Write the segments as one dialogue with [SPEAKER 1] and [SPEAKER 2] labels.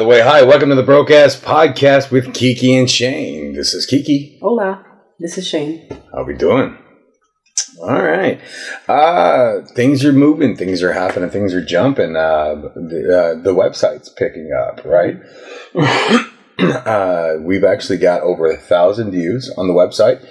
[SPEAKER 1] the way, hi, welcome to the Broke-Ass Podcast with Kiki and Shane. This is Kiki.
[SPEAKER 2] Hola, this is Shane.
[SPEAKER 1] How we doing? All right. Uh, things are moving, things are happening, things are jumping. Uh, the, uh, the website's picking up, right? uh, we've actually got over a thousand views on the website.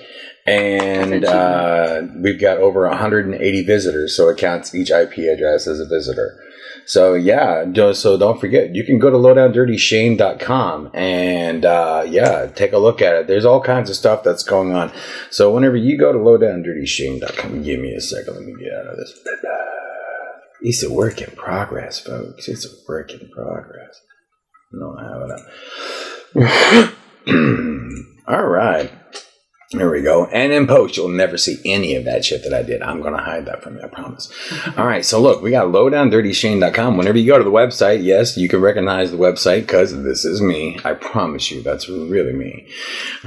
[SPEAKER 1] And uh, we've got over 180 visitors, so it counts each IP address as a visitor. So yeah, so don't forget, you can go to lowdowndirtyshane.com and uh, yeah, take a look at it. There's all kinds of stuff that's going on. So whenever you go to lowdowndirtyshane.com, give me a second, let me get out of this. It's a work in progress, folks. It's a work in progress. I have it up. all right. There we go. And in post, you'll never see any of that shit that I did. I'm going to hide that from you, I promise. All right. So look, we got lowdowndirtyshane.com. Whenever you go to the website, yes, you can recognize the website because this is me. I promise you, that's really me.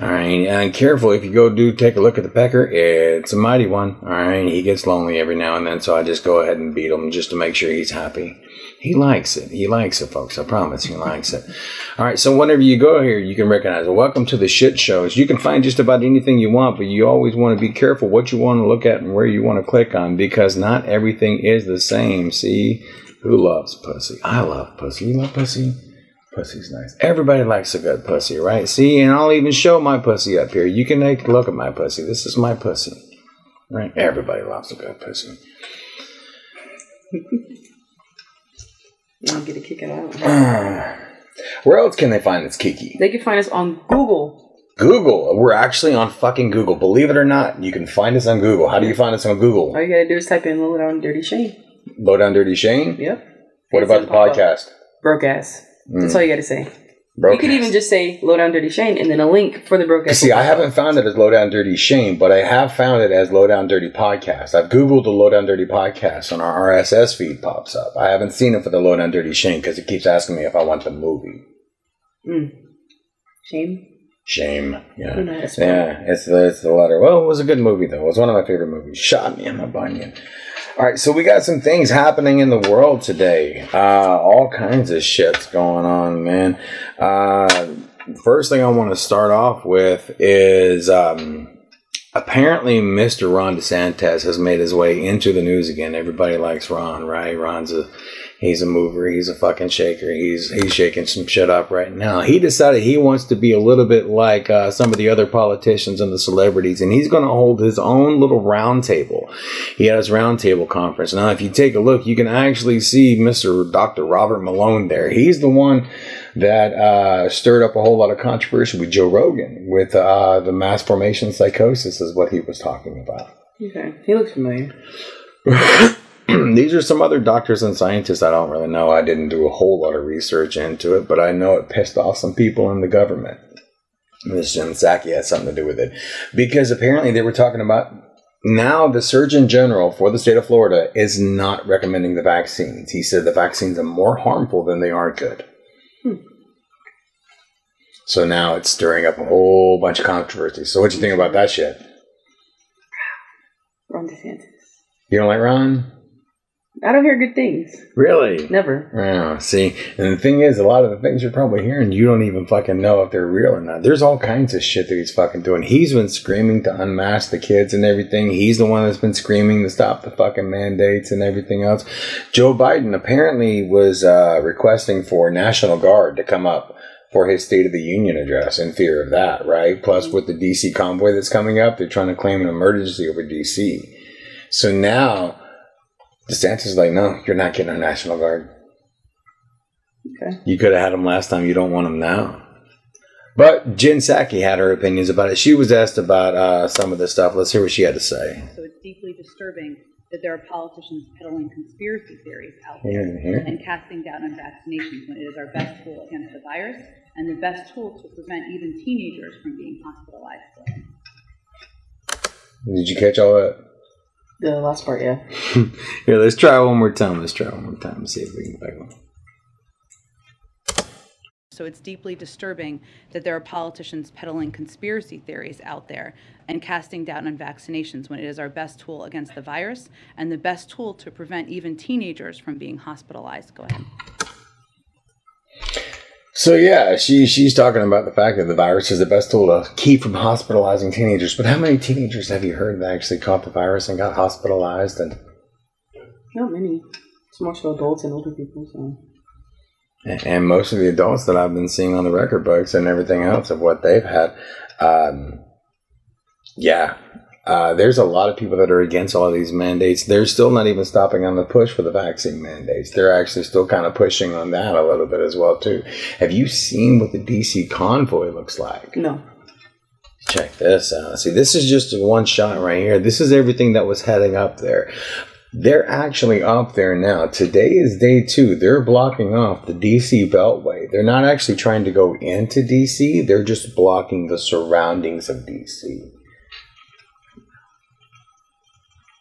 [SPEAKER 1] All right. And careful if you go do take a look at the pecker. It's a mighty one. All right. He gets lonely every now and then. So I just go ahead and beat him just to make sure he's happy. He likes it. He likes it, folks. I promise he likes it. All right. So whenever you go here, you can recognize it. Welcome to the shit shows. You can find just about anything you want, but you always want to be careful what you want to look at and where you want to click on because not everything is the same. See, who loves pussy? I love pussy. You love pussy? Pussy's nice. Everybody likes a good pussy, right? See, and I'll even show my pussy up here. You can take a look at my pussy. This is my pussy, right? Everybody loves a good pussy.
[SPEAKER 2] You don't get a kick out.
[SPEAKER 1] Where else can they find this Kiki?
[SPEAKER 2] They can find us on Google.
[SPEAKER 1] Google. We're actually on fucking Google. Believe it or not, you can find us on Google. How do you find us on Google?
[SPEAKER 2] All you gotta do is type in Low Down Dirty Shane.
[SPEAKER 1] Low Down Dirty Shane?
[SPEAKER 2] Yep.
[SPEAKER 1] What about the podcast?
[SPEAKER 2] Broke ass. That's hmm. all you gotta say.
[SPEAKER 1] Broke
[SPEAKER 2] you could even just say Low Down Dirty Shane and then a link for the broke.
[SPEAKER 1] See, I haven't found it as Low Down Dirty Shane, but I have found it as Low Down Dirty Podcast. I've Googled the Low Down Dirty Podcast and our RSS feed pops up. I haven't seen it for the Low Down Dirty Shane because it keeps asking me if I want the movie.
[SPEAKER 2] Mm. Shame.
[SPEAKER 1] Shame. Yeah.
[SPEAKER 2] You know how to spell.
[SPEAKER 1] Yeah, it's the, it's the letter. Well, it was a good movie, though. It was one of my favorite movies. Shot me in my bunion. All right, so we got some things happening in the world today. Uh, all kinds of shit's going on, man. Uh, first thing I want to start off with is um, apparently Mr. Ron DeSantis has made his way into the news again. Everybody likes Ron, right? Ron's a he's a mover, he's a fucking shaker. He's he's shaking some shit up right now. He decided he wants to be a little bit like uh, some of the other politicians and the celebrities, and he's going to hold his own little round table. He had his round table conference. Now, if you take a look, you can actually see Mr. Dr. Robert Malone there. He's the one that uh, stirred up a whole lot of controversy with Joe Rogan with uh, the mass formation psychosis, is what he was talking about.
[SPEAKER 2] Okay. He looks familiar.
[SPEAKER 1] These are some other doctors and scientists I don't really know. I didn't do a whole lot of research into it, but I know it pissed off some people in the government. This Jen Psaki had something to do with it. Because apparently they were talking about now the Surgeon General for the state of Florida is not recommending the vaccines. He said the vaccines are more harmful than they are good.
[SPEAKER 2] Hmm.
[SPEAKER 1] So now it's stirring up a whole bunch of controversy. So what do you think about that shit?
[SPEAKER 2] Ron DeSantis.
[SPEAKER 1] You don't like Ron?
[SPEAKER 2] I don't hear good things.
[SPEAKER 1] Really?
[SPEAKER 2] Never.
[SPEAKER 1] Yeah, see, and the thing is, a lot of the things you're probably hearing, you don't even fucking know if they're real or not. There's all kinds of shit that he's fucking doing. He's been screaming to unmask the kids and everything. He's the one that's been screaming to stop the fucking mandates and everything else. Joe Biden apparently was uh, requesting for National Guard to come up for his State of the Union address in fear of that, right? Plus, with the DC convoy that's coming up, they're trying to claim an emergency over DC. So now, DeSantis is like, no, you're not getting our National Guard.
[SPEAKER 2] Okay.
[SPEAKER 1] You could have had them last time. You don't want them now. But Jen Psaki had her opinions about it. She was asked about uh, some of this stuff. Let's hear what she had to say.
[SPEAKER 3] So it's deeply disturbing that there are politicians peddling conspiracy theories out
[SPEAKER 1] Here,
[SPEAKER 3] there
[SPEAKER 1] here.
[SPEAKER 3] and casting doubt on vaccinations when it is our best tool against the virus and the best tool to prevent even teenagers from being hospitalized.
[SPEAKER 1] Did you catch all that?
[SPEAKER 2] The last part, yeah.
[SPEAKER 1] Here, let's try one more time. Let's try one more time and see if we can back one.
[SPEAKER 3] So it's deeply disturbing that there are politicians peddling conspiracy theories out there and casting doubt on vaccinations when it is our best tool against the virus and the best tool to prevent even teenagers from being hospitalized. Go ahead.
[SPEAKER 1] So yeah, she she's talking about the fact that the virus is the best tool to keep from hospitalizing teenagers. But how many teenagers have you heard that actually caught the virus and got hospitalized? And
[SPEAKER 2] Not many. It's more so adults and older people. So
[SPEAKER 1] and most of the adults that I've been seeing on the record books and everything else of what they've had, um, yeah, uh, there's a lot of people that are against all these mandates. They're still not even stopping on the push for the vaccine mandates. They're actually still kind of pushing on that a little bit as well too. Have you seen what the DC convoy looks like?
[SPEAKER 2] no.
[SPEAKER 1] Check this out. See, this is just one shot right here. This is everything that was heading up there. They're actually up there now. Today is day two. They're blocking off the DC Beltway. They're not actually trying to go into DC, they're just blocking the surroundings of DC.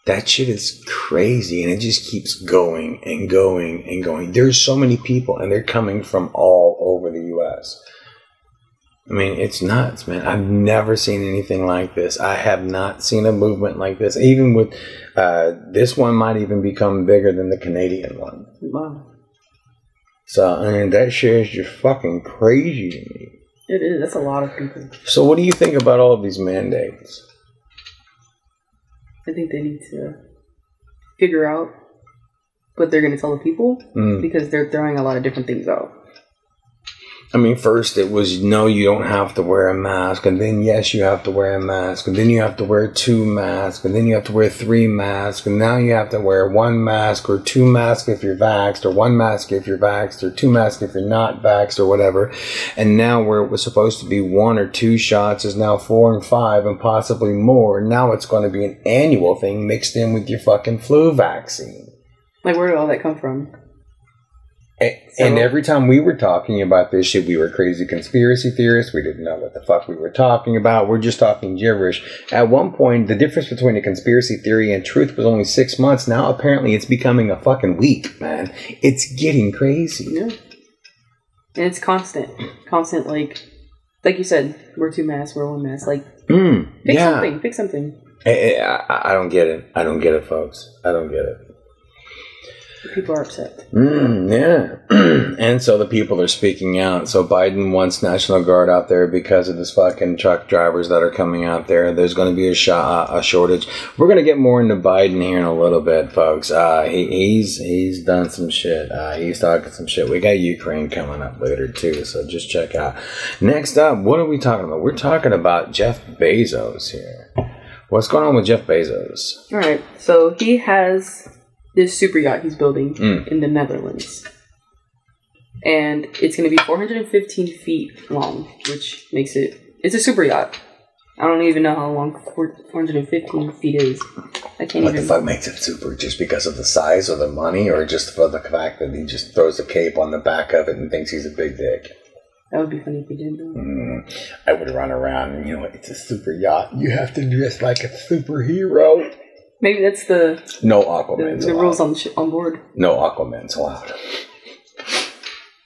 [SPEAKER 1] That shit is crazy and it just keeps going and going and going. There's so many people and they're coming from all over the US. I mean, it's nuts, man. I've never seen anything like this. I have not seen a movement like this. Even with uh, this one, might even become bigger than the Canadian one.
[SPEAKER 2] Wow.
[SPEAKER 1] So, I mean, that shit is just fucking crazy to me.
[SPEAKER 2] It is. That's a lot of people.
[SPEAKER 1] So, what do you think about all of these mandates?
[SPEAKER 2] I think they need to figure out what they're going to tell the people
[SPEAKER 1] Mm.
[SPEAKER 2] because they're throwing a lot of different things out.
[SPEAKER 1] I mean, first it was no, you don't have to wear a mask, and then yes, you have to wear a mask, and then you have to wear two masks, and then you have to wear three masks, and now you have to wear one mask or two masks if you're vaxxed, or one mask if you're vaxxed, or two masks if you're not vaxxed, or whatever. And now where it was supposed to be one or two shots is now four and five, and possibly more. Now it's going to be an annual thing mixed in with your fucking flu vaccine.
[SPEAKER 2] Like, where did all that come from?
[SPEAKER 1] And,
[SPEAKER 2] So-
[SPEAKER 1] and every time we were talking about this shit, we were crazy conspiracy theorists. We didn't know what the fuck we were talking about. We're just talking gibberish. At one point, the difference between a conspiracy theory and truth was only six months. Now, apparently, it's becoming a fucking week, man. It's getting crazy.
[SPEAKER 2] Yeah. And it's constant. Constant, like, like you said, we're two masks, we're one mask. Like,
[SPEAKER 1] Mm,
[SPEAKER 2] pick
[SPEAKER 1] yeah.
[SPEAKER 2] something, pick something.
[SPEAKER 1] I, I, I don't get it. I don't get it, folks. I don't get it.
[SPEAKER 2] People are upset.
[SPEAKER 1] Mm, yeah. and so the people are speaking out. So Biden wants National Guard out there because of this fucking truck drivers that are coming out there. There's going to be a, sh- a shortage. We're going to get more into Biden here in a little bit, folks. Uh, he, he's he's done some shit. Uh, he's talking some shit. We got Ukraine coming up later too, so just check out. Next up, what are we talking about? We're talking about Jeff Bezos here. What's going on with Jeff Bezos?
[SPEAKER 2] All right. So he has this super yacht he's building
[SPEAKER 1] Mm.
[SPEAKER 2] in the Netherlands. And it's going to be 415 feet long, which makes it. It's a super yacht. I don't even know how long 415 feet is. I can't even.
[SPEAKER 1] What the fuck makes it super? Just because of the size or the money, or just for the fact that he just throws a cape on the back of it and thinks he's a big dick?
[SPEAKER 2] That would be funny if he did.
[SPEAKER 1] Mm, I would run around and, you know, it's a super yacht. You have to dress like a superhero.
[SPEAKER 2] Maybe that's the
[SPEAKER 1] No
[SPEAKER 2] the,
[SPEAKER 1] Aquaman's
[SPEAKER 2] the
[SPEAKER 1] allowed.
[SPEAKER 2] rules on the sh- on board.
[SPEAKER 1] No Aquaman's allowed.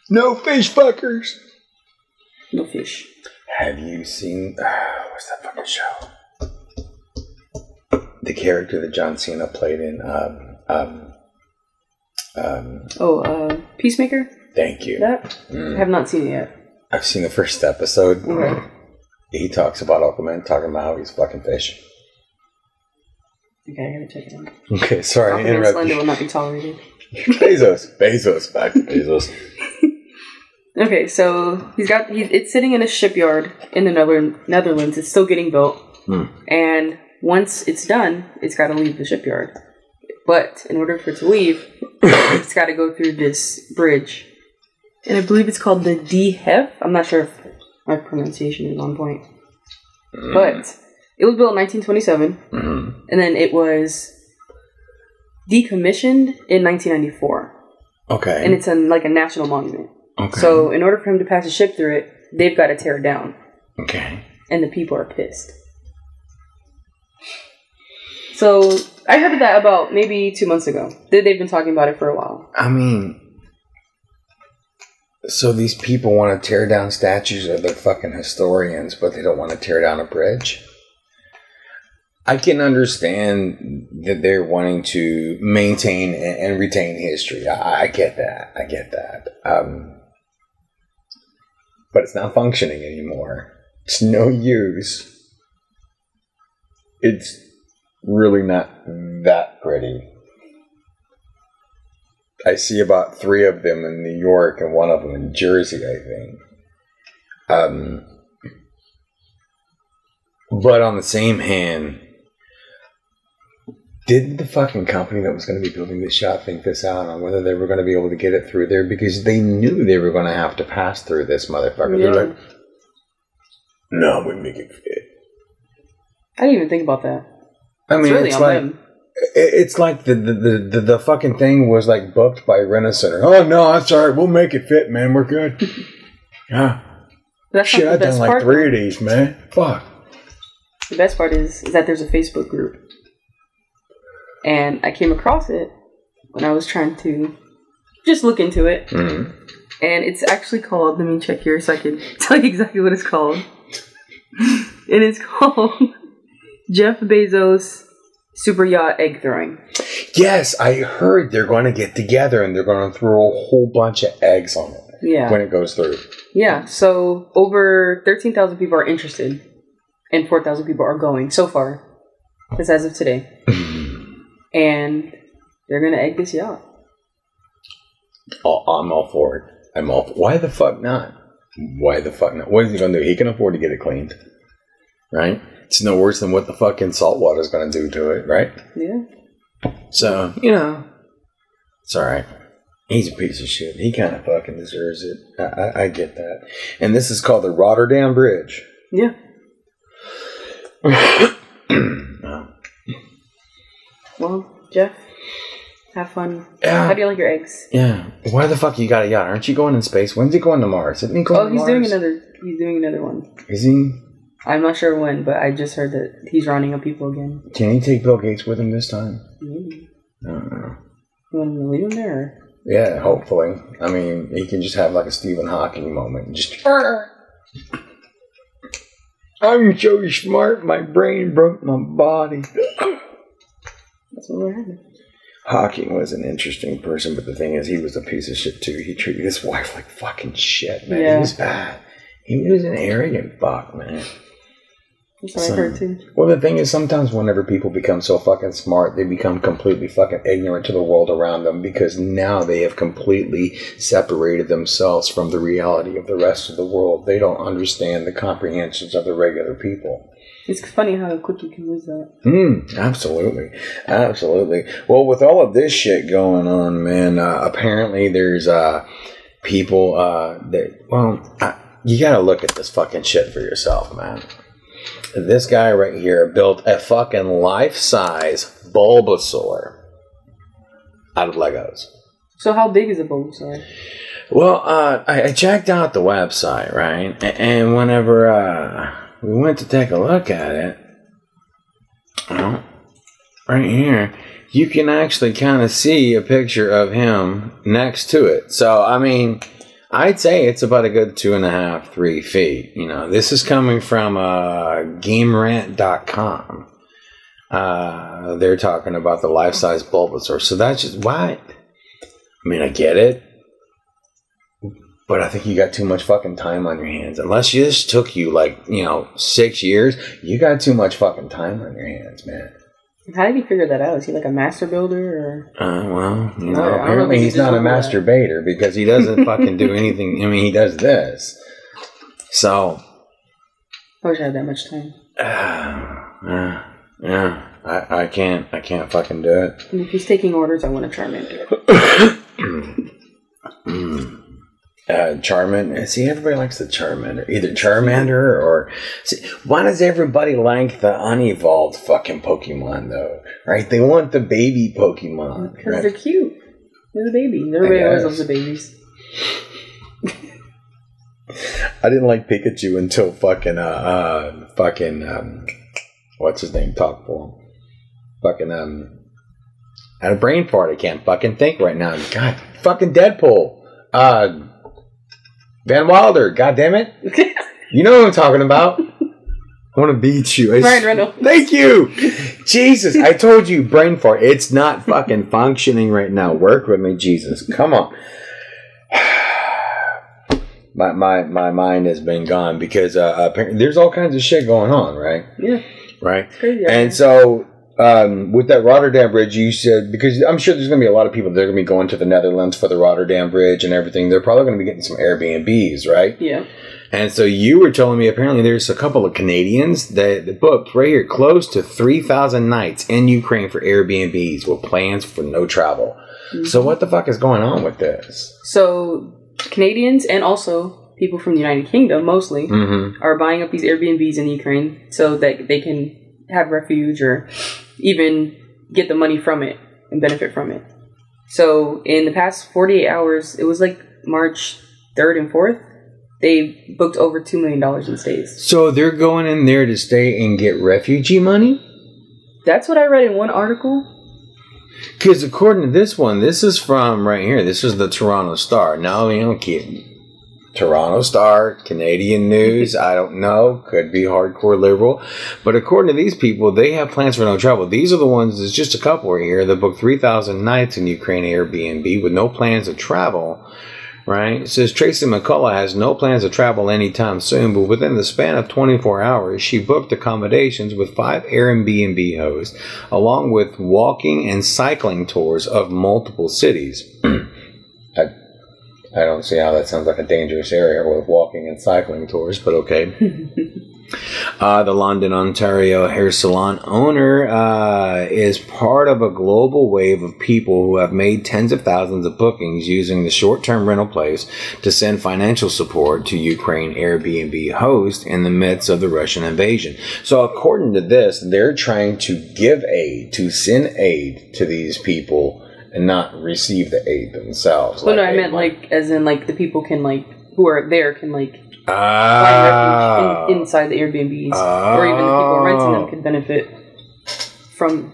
[SPEAKER 1] No fish fuckers.
[SPEAKER 2] No fish.
[SPEAKER 1] Have you seen, what's that fucking show? The character that John Cena played in, um, um, um,
[SPEAKER 2] Oh, uh, Peacemaker.
[SPEAKER 1] thank you.
[SPEAKER 2] That I have not seen it yet.
[SPEAKER 1] I've seen the first episode.
[SPEAKER 2] Okay.
[SPEAKER 1] He talks about Aquaman, talking about how he's fucking fish.
[SPEAKER 2] Okay, I gotta check it out.
[SPEAKER 1] Okay, sorry, I interrupted.
[SPEAKER 2] Slender will not be tolerated.
[SPEAKER 1] Bezos, Bezos, back to Bezos.
[SPEAKER 2] Okay, so he's got he's it's sitting in a shipyard in the Nether- Netherlands. It's still getting built,
[SPEAKER 1] Hmm.
[SPEAKER 2] and once it's done, it's got to leave the shipyard. But in order for it to leave, it's got to go through this bridge, and I believe it's called the De Hef. I'm not sure if my pronunciation is on point, but it was built in 1927,
[SPEAKER 1] Mhm.
[SPEAKER 2] and then it was decommissioned in 1994,
[SPEAKER 1] Okay.
[SPEAKER 2] and it's a, like a national monument.
[SPEAKER 1] okay.
[SPEAKER 2] So, in order for him to pass a ship through it, they've got to tear it down,
[SPEAKER 1] okay.
[SPEAKER 2] and the people are pissed. So, I heard that about maybe two months ago. They- They've been talking about it for a while.
[SPEAKER 1] I mean, so these people want to tear down statues of their fucking historians, but they don't want to tear down a bridge. I can understand that they're wanting to maintain and retain history. I, I get that. I get that. Um, but it's not functioning anymore. It's no use. It's really not that pretty. I see about three of them in New York and one of them in Jersey, I think. Um, but on the same hand, did the fucking company that was going to be building this shop think this out on whether they were going to be able to get it through there? Because they knew they were going to have to pass through this motherfucker.
[SPEAKER 2] Yeah.
[SPEAKER 1] They're like, no, we make it fit.
[SPEAKER 2] I didn't even think about that.
[SPEAKER 1] I mean,
[SPEAKER 2] it's really
[SPEAKER 1] it's like
[SPEAKER 2] them.
[SPEAKER 1] it's like the the, the the fucking thing was like booked by Rena Center. Oh no, that's all right. We'll make it fit, man. We're good. Yeah,
[SPEAKER 2] That's
[SPEAKER 1] shit. I've done like
[SPEAKER 2] part.
[SPEAKER 1] three of these, man. Fuck.
[SPEAKER 2] The best part is, is that there's a Facebook group. And I came across it when I was trying to just look into it.
[SPEAKER 1] Mhm.
[SPEAKER 2] And it's actually called, let me check here so I can tell you exactly what it's called. and it's called Jeff Bezos Super Yacht Egg Throwing.
[SPEAKER 1] Yes, I heard they're going to get together and they're going to throw a whole bunch of eggs on it
[SPEAKER 2] Yeah.
[SPEAKER 1] when it goes through.
[SPEAKER 2] Yeah, so over 13,000 people are interested, and 4,000 people are going so far. That's as of today. And they're going to egg this yacht.
[SPEAKER 1] Oh, I'm all for it. I'm all. For, Why the fuck not? Why the fuck not? What is he going to do? He can afford to get it cleaned, right? It's no worse than what the fucking salt water is going to do to it, right?
[SPEAKER 2] Yeah.
[SPEAKER 1] So, you know, it's all right. He's a piece of shit. He kind of fucking deserves it. I, I, I get that. And this is called the Rotterdam Bridge.
[SPEAKER 2] Yeah. Well, Jeff, have fun.
[SPEAKER 1] Yeah.
[SPEAKER 2] How do you like your eggs?
[SPEAKER 1] Yeah. Why the fuck you got a yacht? Aren't you going in space? When's he going to Mars? Isn't he going
[SPEAKER 2] Oh,
[SPEAKER 1] to
[SPEAKER 2] he's
[SPEAKER 1] Mars?
[SPEAKER 2] doing another. He's doing another one.
[SPEAKER 1] Is he?
[SPEAKER 2] I'm not sure when, but I just heard that he's rounding up people again.
[SPEAKER 1] Can he take Bill Gates with him this time?
[SPEAKER 2] Maybe.
[SPEAKER 1] I don't know.
[SPEAKER 2] You want to leave him there? Or?
[SPEAKER 1] Yeah, hopefully. I mean, he can just have like a Stephen Hawking moment. and Just. I'm so smart, my brain broke my body.
[SPEAKER 2] That's what we're.
[SPEAKER 1] Hawking was an interesting person, but the thing is, he was a piece of shit too. He treated his wife like fucking shit, man. He was bad. He was an arrogant fuck, man.
[SPEAKER 2] That's what too.
[SPEAKER 1] Well, the thing is, sometimes whenever people become so fucking smart, they become completely fucking ignorant to the world around them because now they have completely separated themselves from the reality of the rest of the world. They don't understand the comprehensions of the regular people.
[SPEAKER 2] It's funny how quick you can lose that.
[SPEAKER 1] Mm, absolutely, absolutely. Well, with all of this shit going on, man, uh, apparently there's uh, people uh, that well, I, you got to look at this fucking shit for yourself, man. This guy right here built a fucking life-size Bulbasaur out of Legos.
[SPEAKER 2] So how big is a Bulbasaur?
[SPEAKER 1] Well, uh, I, I checked out the website, right? And whenever uh, we went to take a look at it, well, right here, you can actually kind of see a picture of him next to it. So, I mean, I'd say it's about a good two and a half, three feet. You know, this is coming from uh, GameRant.com. Uh, they're talking about the life-size Bulbasaur. So that's just why. I mean, I get it. But I think you got too much fucking time on your hands. Unless this took you like, you know, six years, you got too much fucking time on your hands, man.
[SPEAKER 2] How did he figure that out? Is he like a master builder or?
[SPEAKER 1] Uh, well, you know,
[SPEAKER 2] I don't know
[SPEAKER 1] apparently he's not a
[SPEAKER 2] with that.
[SPEAKER 1] masturbator because he doesn't fucking do anything. I mean, he does this. So,
[SPEAKER 2] I wish I had that much time.
[SPEAKER 1] uh, yeah, I, I can't, I can't fucking do it.
[SPEAKER 2] And if he's taking orders, I want to a Charmander.
[SPEAKER 1] Mm. Uh, Charmander. See, everybody likes the Charmander. Either Charmander or. See, why does everybody like the unevolved fucking Pokemon, though? Right? They want the baby Pokemon.
[SPEAKER 2] Because
[SPEAKER 1] Right?
[SPEAKER 2] they're cute. They're the babies. Everybody always loves the babies.
[SPEAKER 1] I didn't like Pikachu until fucking, uh, uh fucking, um, what's his name? Talk for him. Fucking, um, I had a brain fart. I can't fucking think right now. God, fucking Deadpool. Uh, Van Wilder. God damn it. You know what I'm talking about. I want to beat you. I s-
[SPEAKER 2] Reynolds.
[SPEAKER 1] Thank you. Jesus, I told you, brain fart. It's not fucking functioning right now. Work with me, Jesus. Come on. my, my, my mind has been gone because uh, apparently there's all kinds of shit going on, right?
[SPEAKER 2] Yeah,
[SPEAKER 1] Right.
[SPEAKER 2] crazy.
[SPEAKER 1] And so um, with that Rotterdam Bridge, you said because I'm sure there's going to be a lot of people that are going to be going to the Netherlands for the Rotterdam Bridge and everything. They're probably going to be getting some Airbnbs, right?
[SPEAKER 2] yeah,
[SPEAKER 1] And so you were telling me apparently there's a couple of Canadians that booked right here close to 3,000 nights in Ukraine for Airbnbs with plans for no travel. So what the fuck is going on with this?
[SPEAKER 2] so Canadians and also people from the United Kingdom mostly
[SPEAKER 1] Mm-hmm.
[SPEAKER 2] are buying up these Airbnbs in Ukraine so that they can have refuge or even get the money from it and benefit from it. So in the past 48 hours, it was like March 3rd and 4th, they booked over $2 million in stays.
[SPEAKER 1] So they're going in there to stay and get refugee money?
[SPEAKER 2] That's what I read in one article.
[SPEAKER 1] Because according to this one, this is from right here. This is the Toronto Star. Now we don't keep Toronto Star, Canadian news. I don't know. Could be hardcore liberal, but according to these people, they have plans for no travel. These are the ones. There's just a couple right here that booked three thousand nights in Ukraine Airbnb with no plans to travel. Right? It says Tracy McCullough has no plans to travel anytime soon, but within the span of 24 hours, she booked accommodations with five Airbnb hosts, along with walking and cycling tours of multiple cities. I, don't see how that sounds like a dangerous area with walking and cycling tours, but okay. Uh, the London, Ontario hair salon owner uh, is part of a global wave of people who have made tens of thousands of bookings using the short term rental place to send financial support to Ukraine Airbnb host in the midst of the Russian invasion. So, according to this, they're trying to give aid, to send aid to these people and not receive the aid themselves.
[SPEAKER 2] Well, no, I meant like, as in, like, the people can, like, who are there can, like, find
[SPEAKER 1] Ah.
[SPEAKER 2] refuge in, inside the Airbnbs. Or even the people renting them can benefit from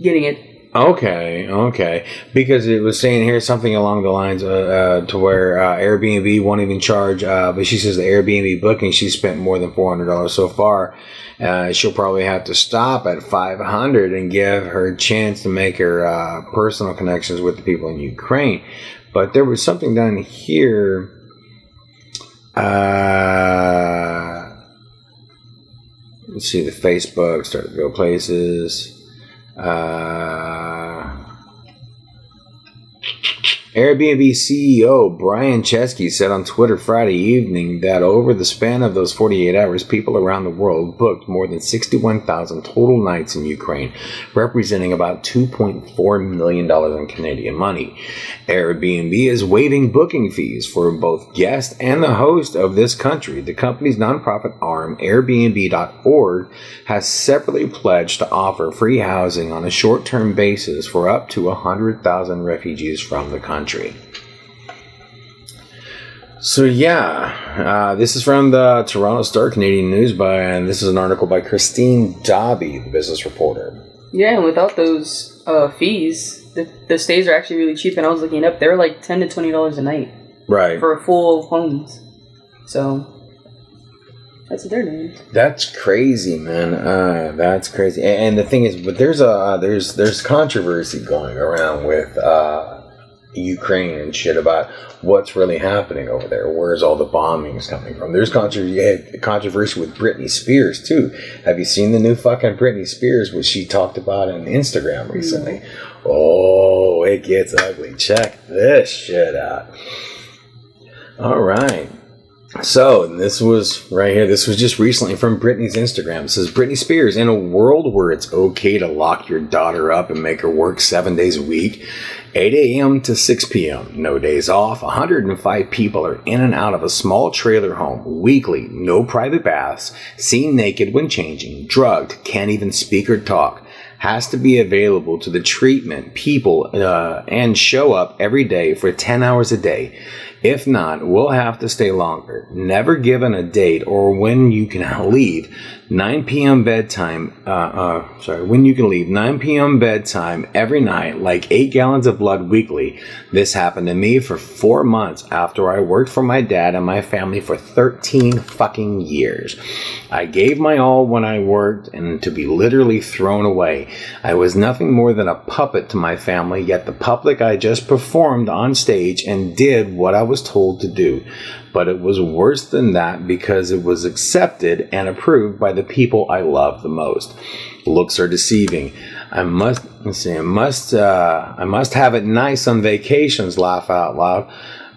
[SPEAKER 2] getting it.
[SPEAKER 1] Okay, okay. Because it was saying here something along the lines uh, uh, to where uh, Airbnb won't even charge, uh, but she says the Airbnb booking she spent more than four hundred dollars so far. Uh, she'll probably have to stop at five hundred and give her a chance to make her uh, personal connections with the people in Ukraine. But there was something done here. Let's see the Facebook start to go places. Uh, Airbnb CEO Brian Chesky said on Twitter Friday evening that over the span of those 48 hours, people around the world booked more than 61,000 total nights in Ukraine, representing about $2.4 million in Canadian money. Airbnb is waiving booking fees for both guests and the host of this country. The company's nonprofit arm, Airbnb.org, has separately pledged to offer free housing on a short term basis for up to 100,000 refugees from the country. So yeah, uh, this is from the Toronto Star Canadian News by, and this is an article by Christine Dobby, the business reporter.
[SPEAKER 2] Yeah, and without those uh, fees, the, the stays are actually really cheap. And I was looking up; they're like ten to twenty dollars a night
[SPEAKER 1] Right.
[SPEAKER 2] for a full homes. So that's what they're doing.
[SPEAKER 1] That's crazy, man. Uh, that's crazy. And, and the thing is, but there's a uh, there's there's controversy going around with uh, Ukraine and shit about what's really happening over there. Where's all the bombings coming from? There's controversy controversy with Britney Spears too. Have you seen the new fucking Britney Spears? What she talked about on Instagram recently? Mm. Oh, it gets ugly. Check this shit out. All right. So this was right here. This was just recently from Britney's Instagram. It says Britney Spears in a world where it's okay to lock your daughter up and make her work seven days a week, 8 a.m. to 6 p.m. No days off. 105 people are in and out of a small trailer home weekly. No private baths. Seen naked when changing. Drugged. Can't even speak or talk has to be available to the treatment people uh, and show up every day for 10 hours a day. If not, we'll have to stay longer. Never given a date or when you can leave. 9 p.m. bedtime, uh, uh, sorry, when you can leave. 9 p.m. bedtime every night, like 8 gallons of blood weekly. This happened to me for four months after I worked for my dad and my family for 13 fucking years. I gave my all when I worked and to be literally thrown away. I was nothing more than a puppet to my family, yet the public I just performed on stage and did what I was told to do. But it was worse than that because it was accepted and approved by the people I love the most. Looks are deceiving. I must see. I must. Uh, I must have it nice on vacations. Laugh out loud.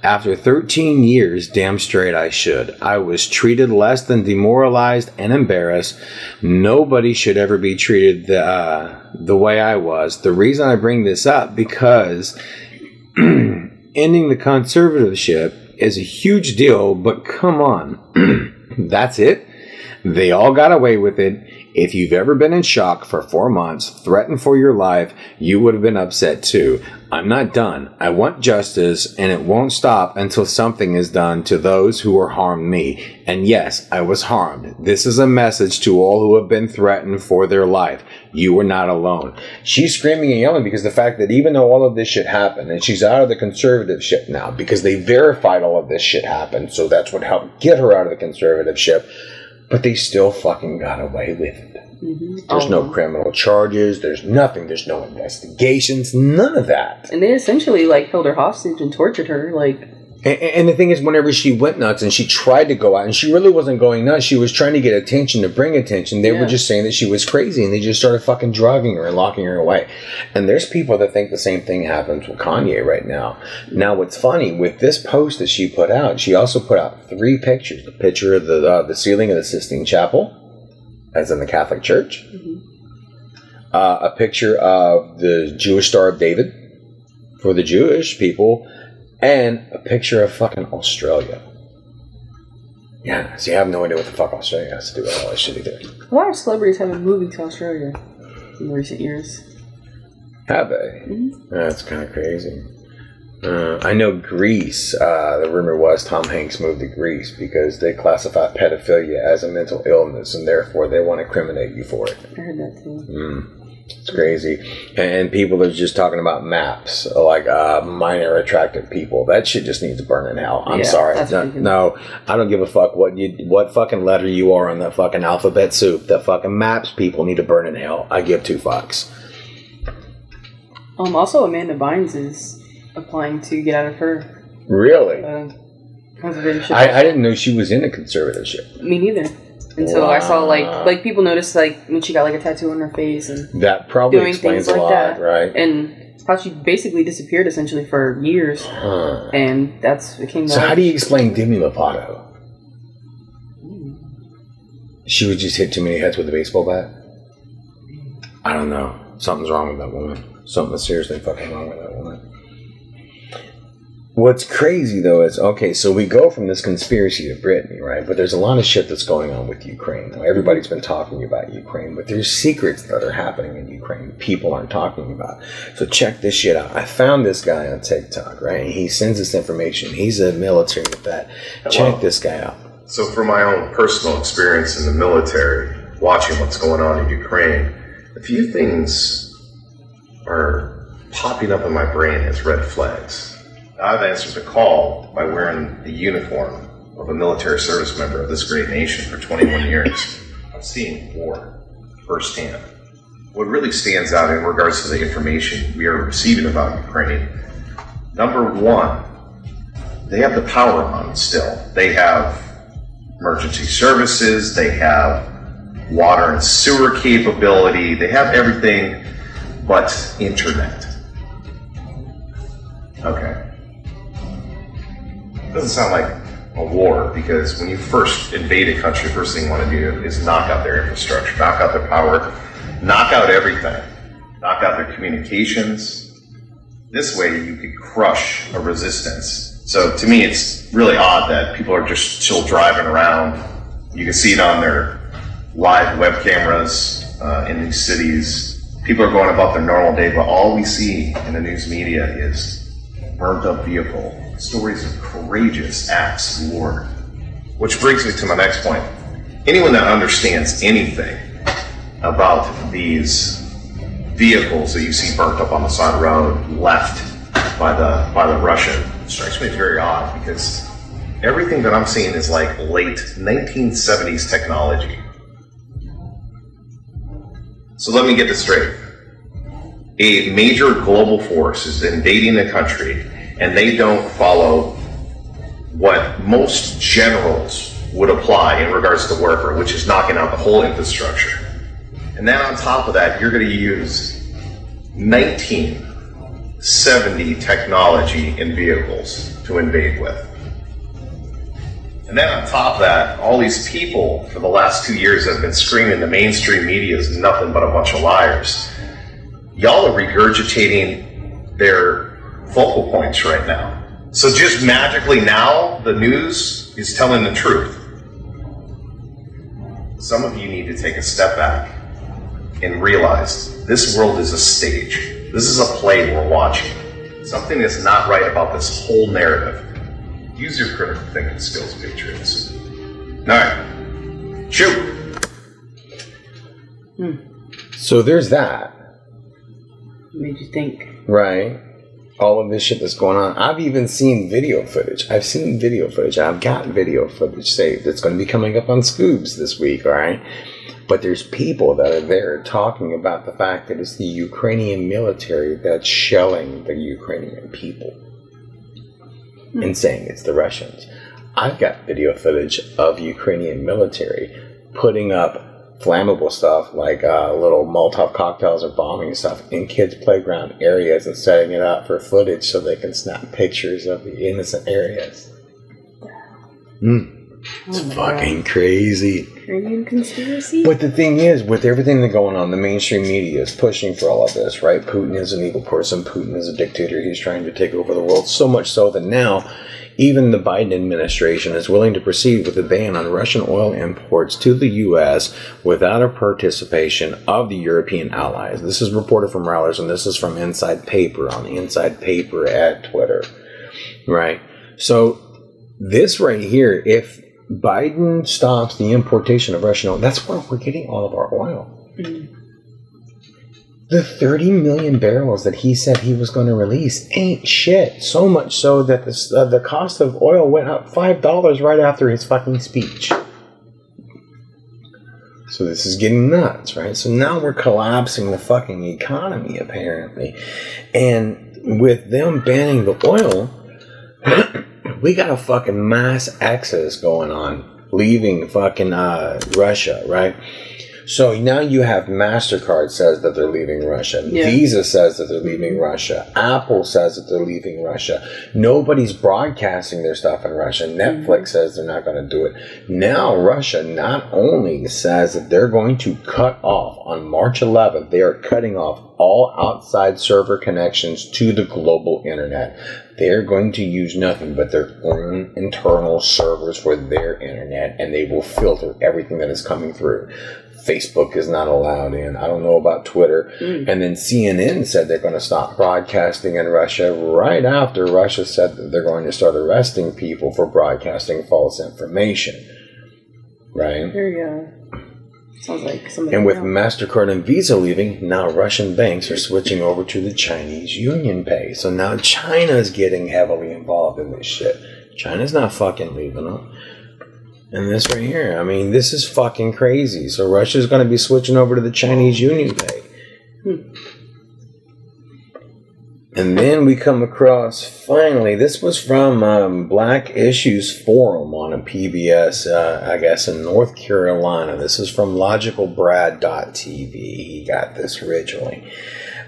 [SPEAKER 1] After 13 years, damn straight I should. I was treated less than demoralized and embarrassed. Nobody should ever be treated the, uh, the way I was. The reason I bring this up because ending the conservatorship is a huge deal, but come on. That's it? They all got away with it. If you've ever been in shock for four months, threatened for your life, you would have been upset too. I'm not done. I want justice, and it won't stop until something is done to those who are harmed me. And yes, I was harmed. This is a message to all who have been threatened for their life. You are not alone. She's screaming and yelling because the fact that even though all of this shit happened, and she's out of the conservative ship now because they verified all of this shit happened, so that's what helped get her out of the conservative ship but they still fucking got away with it.
[SPEAKER 2] Mm-hmm.
[SPEAKER 1] There's no criminal charges. There's nothing. There's no investigations. None of that.
[SPEAKER 2] And they essentially like held her hostage and tortured her. Like
[SPEAKER 1] And, and the thing is, whenever she went nuts and she tried to go out, and she really wasn't going nuts, she was trying to get attention to bring attention. They
[SPEAKER 2] Yeah.
[SPEAKER 1] were just saying that she was crazy, and they just started fucking drugging her and locking her away. And there's people that think the same thing happens with Kanye right now. Now, what's funny with this post that she put out, she also put out three pictures: a picture of the uh, the ceiling of the Sistine Chapel, as in the Catholic Church, uh, a picture of the Jewish Star of David for the Jewish people, and a picture of fucking Australia. Yeah, so you have no idea what the fuck Australia has to do with all this shit either.
[SPEAKER 2] a lot of celebrities have moving to Australia in recent years.
[SPEAKER 1] Have they? That's kind of crazy. Uh, I know Greece. Uh, the rumor was Tom Hanks moved to Greece because they classify pedophilia as a mental illness, and therefore they want to criminate you for it.
[SPEAKER 2] I heard that too.
[SPEAKER 1] It's crazy. And people are just talking about maps, like uh, minor attractive people. That shit just needs to burn in hell. I'm
[SPEAKER 2] Yeah,
[SPEAKER 1] sorry. No, no, I don't give a fuck what you, what fucking letter you are on that fucking alphabet soup. That fucking maps people need to burn in hell. I give two fucks.
[SPEAKER 2] Um, also Amanda Bynes is applying to get out of her
[SPEAKER 1] Really?
[SPEAKER 2] uh, conservatorship.
[SPEAKER 1] I, I didn't know she was in a conservatorship.
[SPEAKER 2] Me neither. Until I saw like like people noticed like when she got like a tattoo on her face and
[SPEAKER 1] That probably
[SPEAKER 2] doing
[SPEAKER 1] explains
[SPEAKER 2] things
[SPEAKER 1] a
[SPEAKER 2] like
[SPEAKER 1] lot,
[SPEAKER 2] that,
[SPEAKER 1] right?
[SPEAKER 2] And how she basically disappeared essentially for years,
[SPEAKER 1] Huh.
[SPEAKER 2] and that's became.
[SPEAKER 1] So how do you explain Demi Lovato? She would just hit too many heads with a baseball bat. I don't know. Something's wrong with that woman. Something seriously fucking wrong with that woman. What's crazy though is okay, so we go from this conspiracy to Brittany, right? But there's a lot of shit that's going on with Ukraine. Now, everybody's been talking about Ukraine, but there's secrets that are happening in Ukraine people aren't talking about. So check this shit out. I found this guy on TikTok, right? And he sends this information. He's a military vet. Check
[SPEAKER 4] Wow.
[SPEAKER 1] this guy out.
[SPEAKER 4] So, from my own personal experience in the military, watching what's going on in Ukraine, a few things are popping up in my brain as red flags. I've answered the call by wearing the uniform of a military service member of this great nation for 21 years. I've seen war firsthand. What really stands out in regards to the information we are receiving about Ukraine, number one, they have the power on still. They have emergency services, they have water and sewer capability, they have everything but internet. Okay. Doesn't sound like a war because when you first invade a country, first thing you want to do is knock out their infrastructure, knock out their power, knock out everything, knock out their communications. This way, you could crush a resistance. So to me, it's really odd that people are just still driving around. You can see it on their live web cameras uh, in these cities. People are going about their normal day, but all we see in the news media is burnt up vehicle, stories of courageous acts of war. Which brings me to my next point. Anyone that understands anything about these vehicles that you see burnt up on the side of the road, left by the by the Russian, strikes me as very odd because everything that I'm seeing is like late 1970s technology. So let me get this straight. A major global force is invading a country and they don't follow what most generals would apply in regards to warfare, which is knocking out the whole infrastructure. And then on top of that, you're going to use 1970 technology in vehicles to invade with. And then on top of that, all these people for the last two years have been screaming the mainstream media is nothing but a bunch of liars. Y'all are regurgitating their focal points right now. So just magically now, the news is telling the truth. Some of you need to take a step back and realize this world is a stage. This is a play we're watching. Something is not right about this whole narrative. Use your critical thinking skills, Patriots. All right. Shoot. Hmm.
[SPEAKER 1] So there's that,
[SPEAKER 2] Made you think.
[SPEAKER 1] right? All of this shit that's going on. I've even seen video footage. I've seen video footage. I've got video footage saved. It's going to be coming up on Scoobs this week, all right? But there's people that are there talking about the fact that it's the Ukrainian military that's shelling the Ukrainian people hmm. and saying it's the Russians. I've got video footage of Ukrainian military putting up flammable stuff like uh, little Molotov cocktails or bombing stuff in kids' playground areas and setting it up for footage so they can snap pictures of the innocent areas. Mm, Oh it's
[SPEAKER 2] Oh
[SPEAKER 1] fucking crazy.
[SPEAKER 2] God. Korean conspiracy?
[SPEAKER 1] But the thing is, with everything that's going on, the mainstream media is pushing for all of this, right? Putin is an evil person. Putin is a dictator. He's trying to take over the world. So much so that now, even the Biden administration is willing to proceed with a ban on Russian oil imports to the U.S. without a participation of the European allies. This is reported from Reuters, and this is from Inside Paper on the Inside Paper at Twitter, right? So this right here, if Biden stops the importation of Russian oil, that's where we're getting all of our oil. The 30 million barrels that he said he was going to release ain't shit. So much so that the, uh, the cost of oil went up $5 right after his fucking speech. So this is getting nuts, right? So now we're collapsing the fucking economy, apparently. And with them banning the oil, we got a fucking mass exodus going on, leaving fucking uh, Russia, right? So now you have Mastercard says that they're leaving Russia.
[SPEAKER 2] Yeah.
[SPEAKER 1] Visa says that they're leaving Russia. Apple says that they're leaving Russia. Nobody's broadcasting their stuff in Russia. Mm-hmm. Netflix says they're not going to do it. Now Russia not only says that they're going to cut off on March 11th, they are cutting off all outside server connections to the global internet. They're going to use nothing but their own internal servers for their internet, and they will filter everything that is coming through. Facebook is not allowed in. I don't know about Twitter. Hmm. And then CNN said they're going to stop broadcasting in Russia right after Russia said that they're going to start arresting people for broadcasting false information. Right?
[SPEAKER 2] There you go. Sounds like somebody.
[SPEAKER 1] And with. MasterCard and Visa leaving, now Russian banks are switching over to the Chinese Union Pay. So now China's getting heavily involved in this shit. China's not fucking leaving them. And this right here, I mean, this is fucking crazy. So Russia's going to be switching over to the Chinese Union Pay. And then we come across, finally, this was from um, Black Issues Forum on a PBS, uh, I guess, in North Carolina. This is from logicalbrad.tv. He got this originally.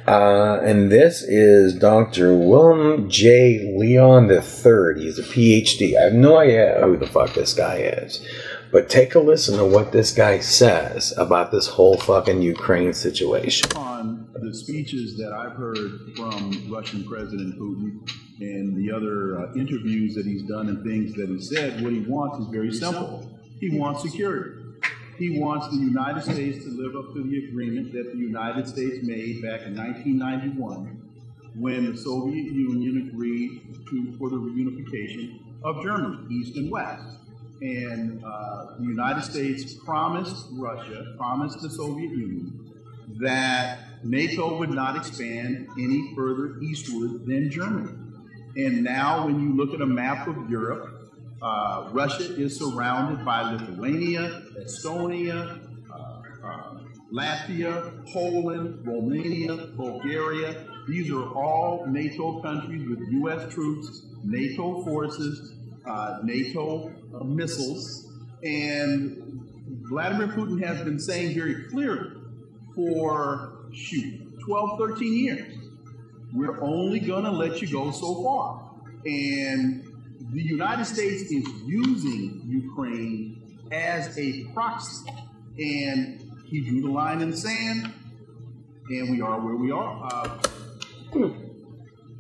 [SPEAKER 1] Uh, and this is Dr. Willem J. Leon III. He's a PhD. I have no idea who the fuck this guy is. But take a listen to what this guy says about this whole fucking Ukraine situation.
[SPEAKER 5] on the speeches that I've heard from Russian President Putin and the other uh, interviews that he's done and things that he said, what he wants is very simple. He wants security. He wants the United States to live up to the agreement that the United States made back in 1991 when the Soviet Union agreed to, for the reunification of Germany, East and West. And uh, the United States promised Russia, promised the Soviet Union, that NATO would not expand any further eastward than Germany. And now, when you look at a map of Europe, uh, Russia is surrounded by Lithuania, Estonia, uh, uh, Latvia, Poland, Romania, Bulgaria. These are all NATO countries with U.S. troops, NATO forces, uh, NATO uh, missiles, and Vladimir Putin has been saying very clearly for shoot 12, 13 years, we're only going to let you go so far, and the United States is using Ukraine as a proxy, and he drew the line in the sand, and we are where we are. Uh,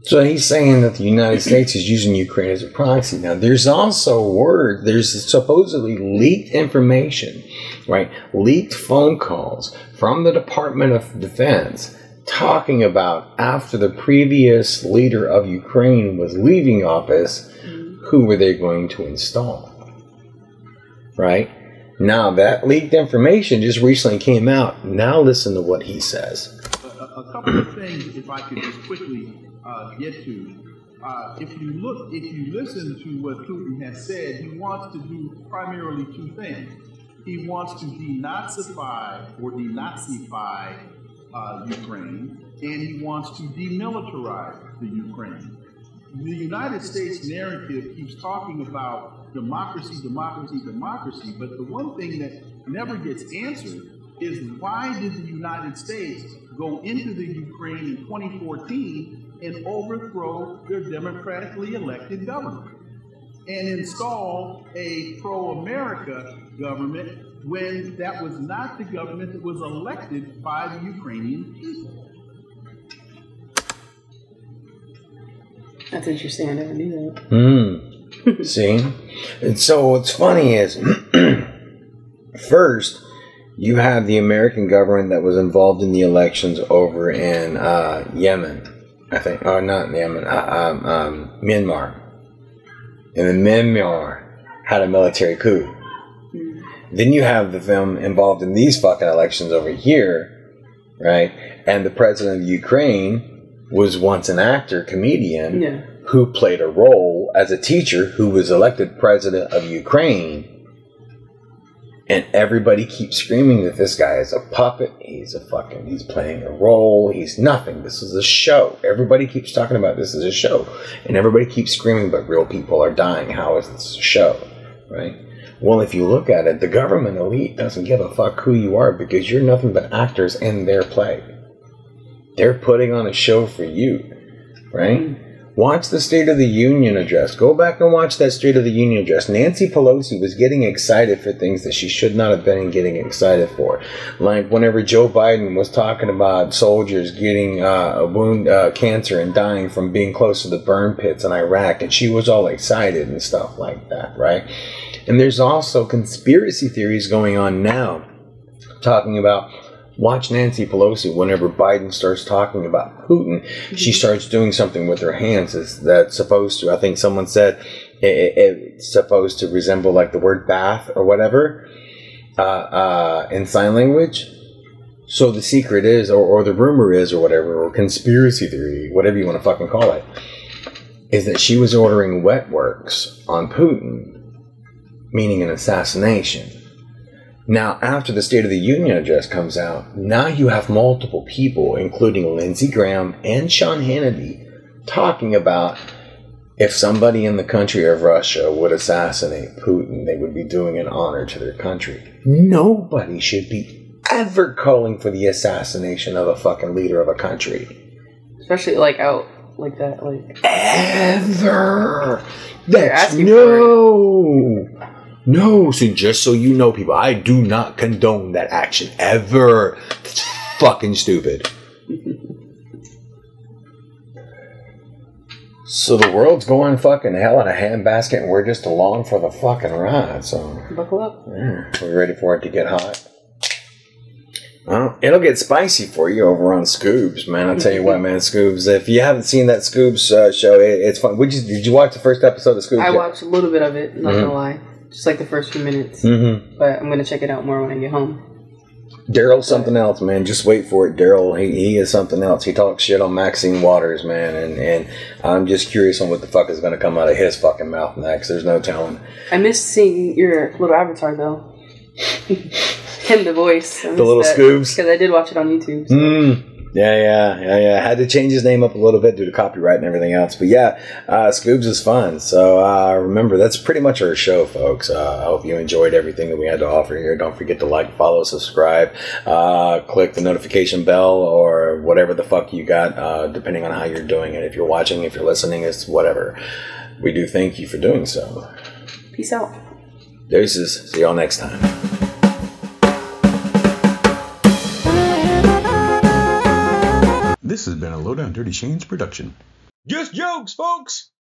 [SPEAKER 1] So he's saying that the United States is using Ukraine as a proxy. Now, there's also word, there's supposedly leaked information, right? Leaked phone calls from the Department of Defense talking about after the previous leader of Ukraine was leaving office, who were they going to install? Right? Now, that leaked information just recently came out. Now, listen to what he says.
[SPEAKER 5] a, a couple of things, if I could just quickly uh, get to. Uh, if you look, if you listen to what Putin has said, he wants to do primarily two things. He wants to denazify or denazify uh, Ukraine, and he wants to demilitarize the Ukraine. The United States narrative keeps talking about democracy, democracy, democracy, but the one thing that never gets answered is why did the United States go into the Ukraine in 2014 and overthrow their democratically elected government and install a pro-America government when that was not the government that was elected by the Ukrainian people.
[SPEAKER 2] That's interesting. I never knew that.
[SPEAKER 1] Hmm. See? And so what's funny is first you have the American government that was involved in the elections over in uh, Yemen. I think, or not in Yemen, uh, um, um, Myanmar. And then Myanmar had a military coup. Then you have them involved in these fucking elections over here, right? And the president of Ukraine was once an actor, comedian,
[SPEAKER 2] Yeah.
[SPEAKER 1] who played a role as a teacher who was elected president of Ukraine. And everybody keeps screaming that this guy is a puppet. He's a fucking, he's playing a role. He's nothing. This is a show. Everybody keeps talking about this is a show. And everybody keeps screaming, but real people are dying. How is this a show? Right? Well, if you look at it, the government elite doesn't give a fuck who you are because you're nothing but actors in their play. They're putting on a show for you, right? Watch the State of the Union address. Go back and watch that State of the Union address. Nancy Pelosi was getting excited for things that she should not have been getting excited for. Like whenever Joe Biden was talking about soldiers getting uh, wound, uh, cancer and dying from being close to the burn pits in Iraq, and she was all excited and stuff like that, right? And there's also conspiracy theories going on now talking about watch Nancy Pelosi whenever Biden starts talking about Putin, she starts doing something with her hands is that's supposed to I think someone said it, it, it's supposed to resemble like the word bath or whatever uh, uh, in sign language. So the secret is, or, or the rumor is, or whatever, or conspiracy theory, whatever you want to fucking call it, is that she was ordering wet works on Putin, meaning an assassination. Now, after the State of the Union address comes out, now you have multiple people, including Lindsey Graham and Sean Hannity, talking about if somebody in the country of Russia would assassinate Putin, they would be doing an honor to their country. Nobody should be ever calling for the assassination of a fucking leader of a country.
[SPEAKER 2] Especially like out like that. Like
[SPEAKER 1] Ever. That's no. No, so just so you know, people, I do not condone that action ever. That's fucking stupid. so the world's going fucking hell in a handbasket, and we're just along for the fucking ride. So
[SPEAKER 2] buckle up.
[SPEAKER 1] yeah, we're ready for it to get hot. Well, it'll get spicy for you over on Scoobs, man. I'll tell you what, man, Scoobs. If you haven't seen that Scoobs uh, show, it, it's fun. Would you, did you watch the first episode of Scoobs?
[SPEAKER 2] I watched a little bit of it. Not
[SPEAKER 1] Mhm.
[SPEAKER 2] gonna lie, just like the first few minutes.
[SPEAKER 1] Mm-hmm.
[SPEAKER 2] But I'm gonna check it out more when I get home.
[SPEAKER 1] Daryl's something else, man. Just wait for it. Daryl, he, he is something else. He talks shit on Maxine Waters, man, and, and I'm just curious on what the fuck is going to come out of his fucking mouth next. There's no telling.
[SPEAKER 2] I miss seeing your little avatar though. Him, the voice.
[SPEAKER 1] The little Scoobs?
[SPEAKER 2] Because I did watch it on YouTube. So.
[SPEAKER 1] Mm. Yeah, yeah, yeah, yeah. Had to change his name up a little bit due to copyright and everything else. But yeah, uh, Scoobs is fun. So uh, remember, that's pretty much our show, folks. Uh, I hope you enjoyed everything that we had to offer here. Don't forget to like, follow, subscribe, uh, click the notification bell or whatever the fuck you got, uh, depending on how you're doing it. If you're watching, if you're listening, it's whatever. We do thank you for doing so.
[SPEAKER 2] Peace out.
[SPEAKER 1] Deuces. See y'all next time.
[SPEAKER 6] This has been a Lowdown Dirty Shane's production.
[SPEAKER 1] Just jokes, folks.